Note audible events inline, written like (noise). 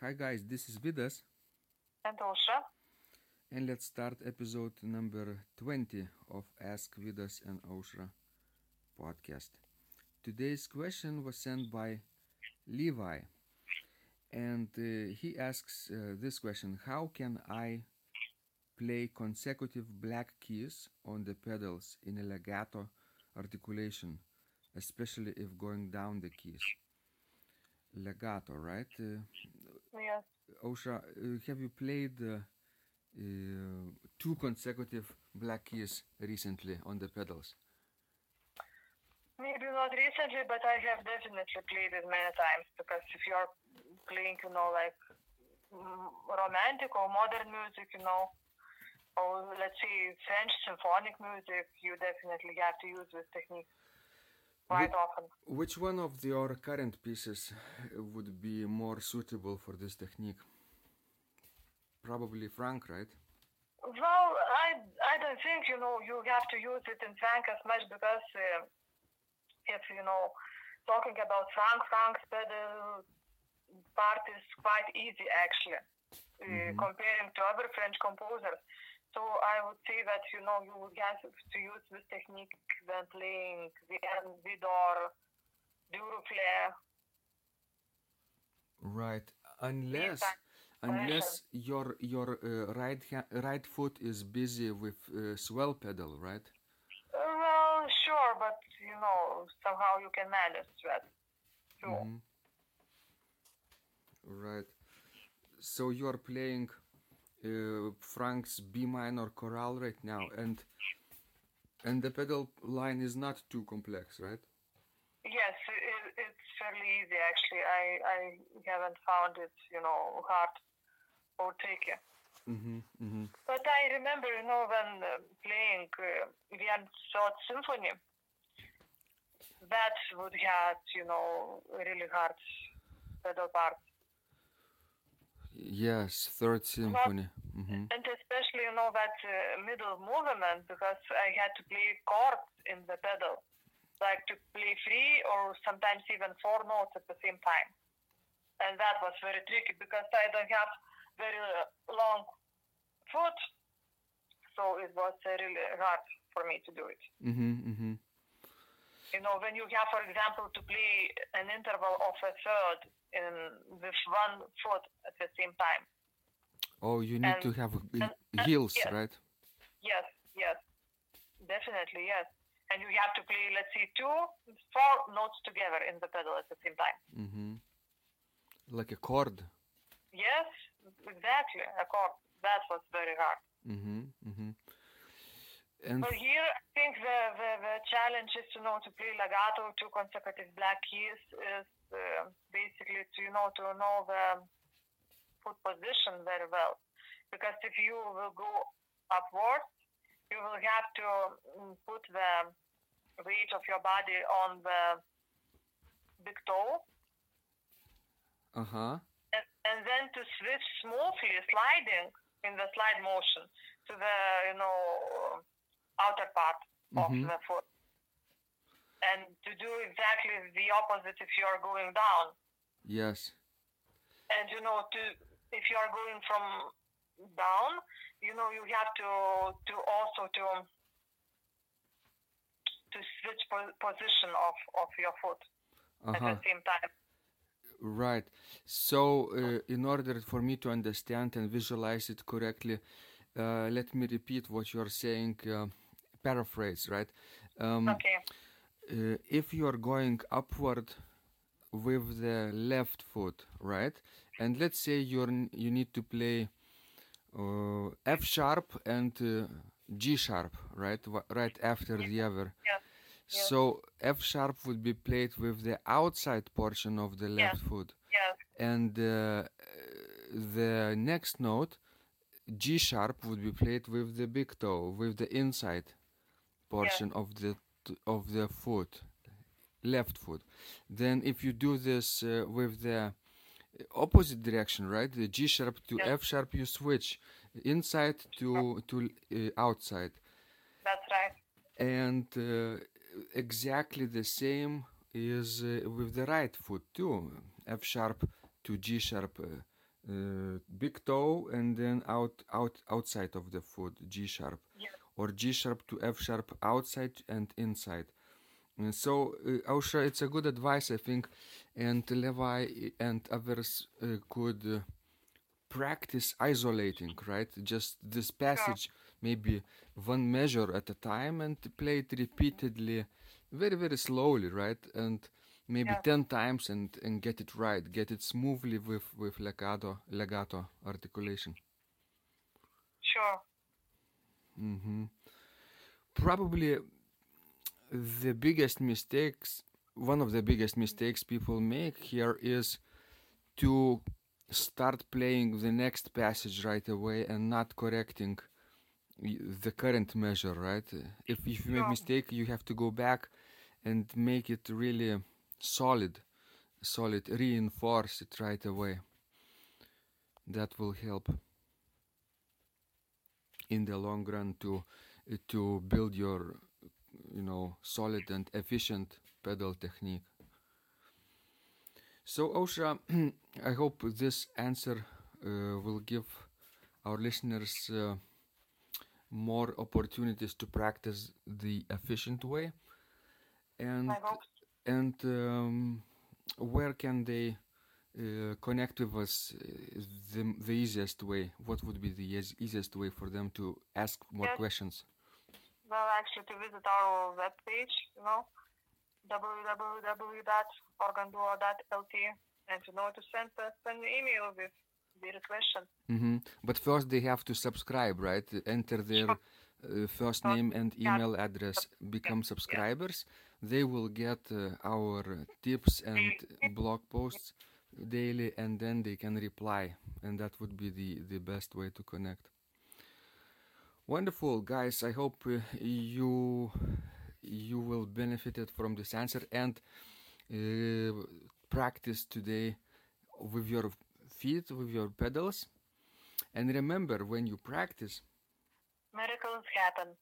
Hi guys, this is Vidas, And Ausra. and let's start episode number 20 of Ask Vidas and Ausra podcast. Today's question was sent by Levi, and uh, he asks uh, this question How can I play consecutive black keys on the pedals in a legato articulation, especially if going down the keys? Legato, right? Uh, Yes. Ausra, uh, have you played uh, uh, two consecutive black keys recently on the pedals? Maybe not recently, but I have definitely played it many times because if you are playing, you know, like mm, romantic or modern music, you know, or let's say French symphonic music, you definitely have to use this technique quite Whi- often. Which one of your current pieces would be more suitable for this technique? Probably Franck, right? Well, I I don't think you know you have to use it in Franck as much because uh, if you know talking about Franck, Franck's pedal part is quite easy actually uh, Mhm. comparing to other French composers. So I would say that you know you would have to use this technique when playing Vierne, Widor, Duruflé. Right. Unless unless your your uh, right right foot is busy with uh, swell pedal, right? Uh, well, sure, but you know somehow you can manage that. too. Mhm. Right. So you are playing uh, Franck's B minor chorale right now, and and the pedal line is not too complex, right? Yes, it, it's fairly easy actually. I, I haven't found it, you know, hard or tricky. Mm-hmm. Mm-hmm. But I remember, you know, when uh, playing uh, Vierne Short Symphony, that would have, you know, really hard pedal part. Yes, third symphony. Mm-hmm. And especially, you know, that uh, middle movement, because I had to play chords in the pedal, like to play three or sometimes even four notes at the same time. And that was very tricky because I don't have very uh, long foot, so it was uh, really hard for me to do it. Mm-hmm. Mm-hmm. You know, when you have, for example, to play an interval of a third in with one foot at the same time. Oh, you need And- to have and- heels, yes. right? Yes, yes, definitely, yes. And you have to play, let's say, two, four notes together in the pedal at the same time. Mm-hmm. Like a chord. Yes, exactly. A chord. That was very hard. Mm-hmm. Mm-hmm. And So here, I think the, the, the challenge is to know to play legato, two consecutive black keys, is uh, basically to you know to know the foot position very well. Because if you will go upwards, you will have to mm, put the weight of your body on the big toe, uh-huh. and, and then to switch smoothly, sliding in the slide motion to the you know outer part of Mhm. the foot, and to do exactly the opposite if you are going down. Yes. And you know, to if you are going from down, you know, you have to to also to to switch po- position of of your foot at Uh-huh. the same time. Right. So, uh, in order for me to understand and visualize it correctly, uh, let me repeat what you're saying. Uh, paraphrase, right? Um, Okay. uh, if you are going upward with the left foot, right? And let's say you're you need to play uh, F sharp and uh, G sharp, right? Wha- Right after the other. Yes. Yes. So F sharp would be played with the outside portion of the left foot, Yes. and uh, the next note, G sharp, would be played with the big toe, with the inside portion of the of the foot, left foot. Then if you do this uh, with the opposite direction, right, the G sharp to Yeah. F sharp, you switch inside to to uh, outside That's right. and uh, exactly the same is uh, with the right foot too f sharp to g sharp uh, uh, big toe and then out out outside of the foot G sharp Yes. Or G sharp to F sharp outside and inside. And so uh, it's a good advice I think, and Levi and others uh, could uh, practice isolating, right? Just this passage, maybe one measure at a time, and play it repeatedly, very very slowly, right? And maybe Yeah. ten times and and get it right, get it smoothly with with legato legato articulation. Sure. Hmm Probably the biggest mistakes, one of the biggest mistakes people make here is to start playing the next passage right away and not correcting the current measure, right? If, if you make Sure. mistake, you have to go back and make it really solid, solid, reinforce it right away. That will help in the long run to to build your you know solid and efficient pedal technique. So Ausra (clears throat) i hope this answer uh, will give our listeners uh, more opportunities to practice the efficient way. And and um, where can they uh, connect with us uh, the, the easiest way. What would be the eas- easiest way for them to ask more Yes. questions? Well actually to visit our webpage, you know, www.organduo.lt and you know to send us an email with their question. hmm but first they have to subscribe right? Enter their uh, first name and email address. Become subscribers. They will get uh, our tips and blog posts daily and then they can reply and that would be the the best way to connect. Wonderful. Guys i hope uh, you you will benefited from this answer and uh, practice today with your feet with your pedals. And remember when you practice Miracles happen.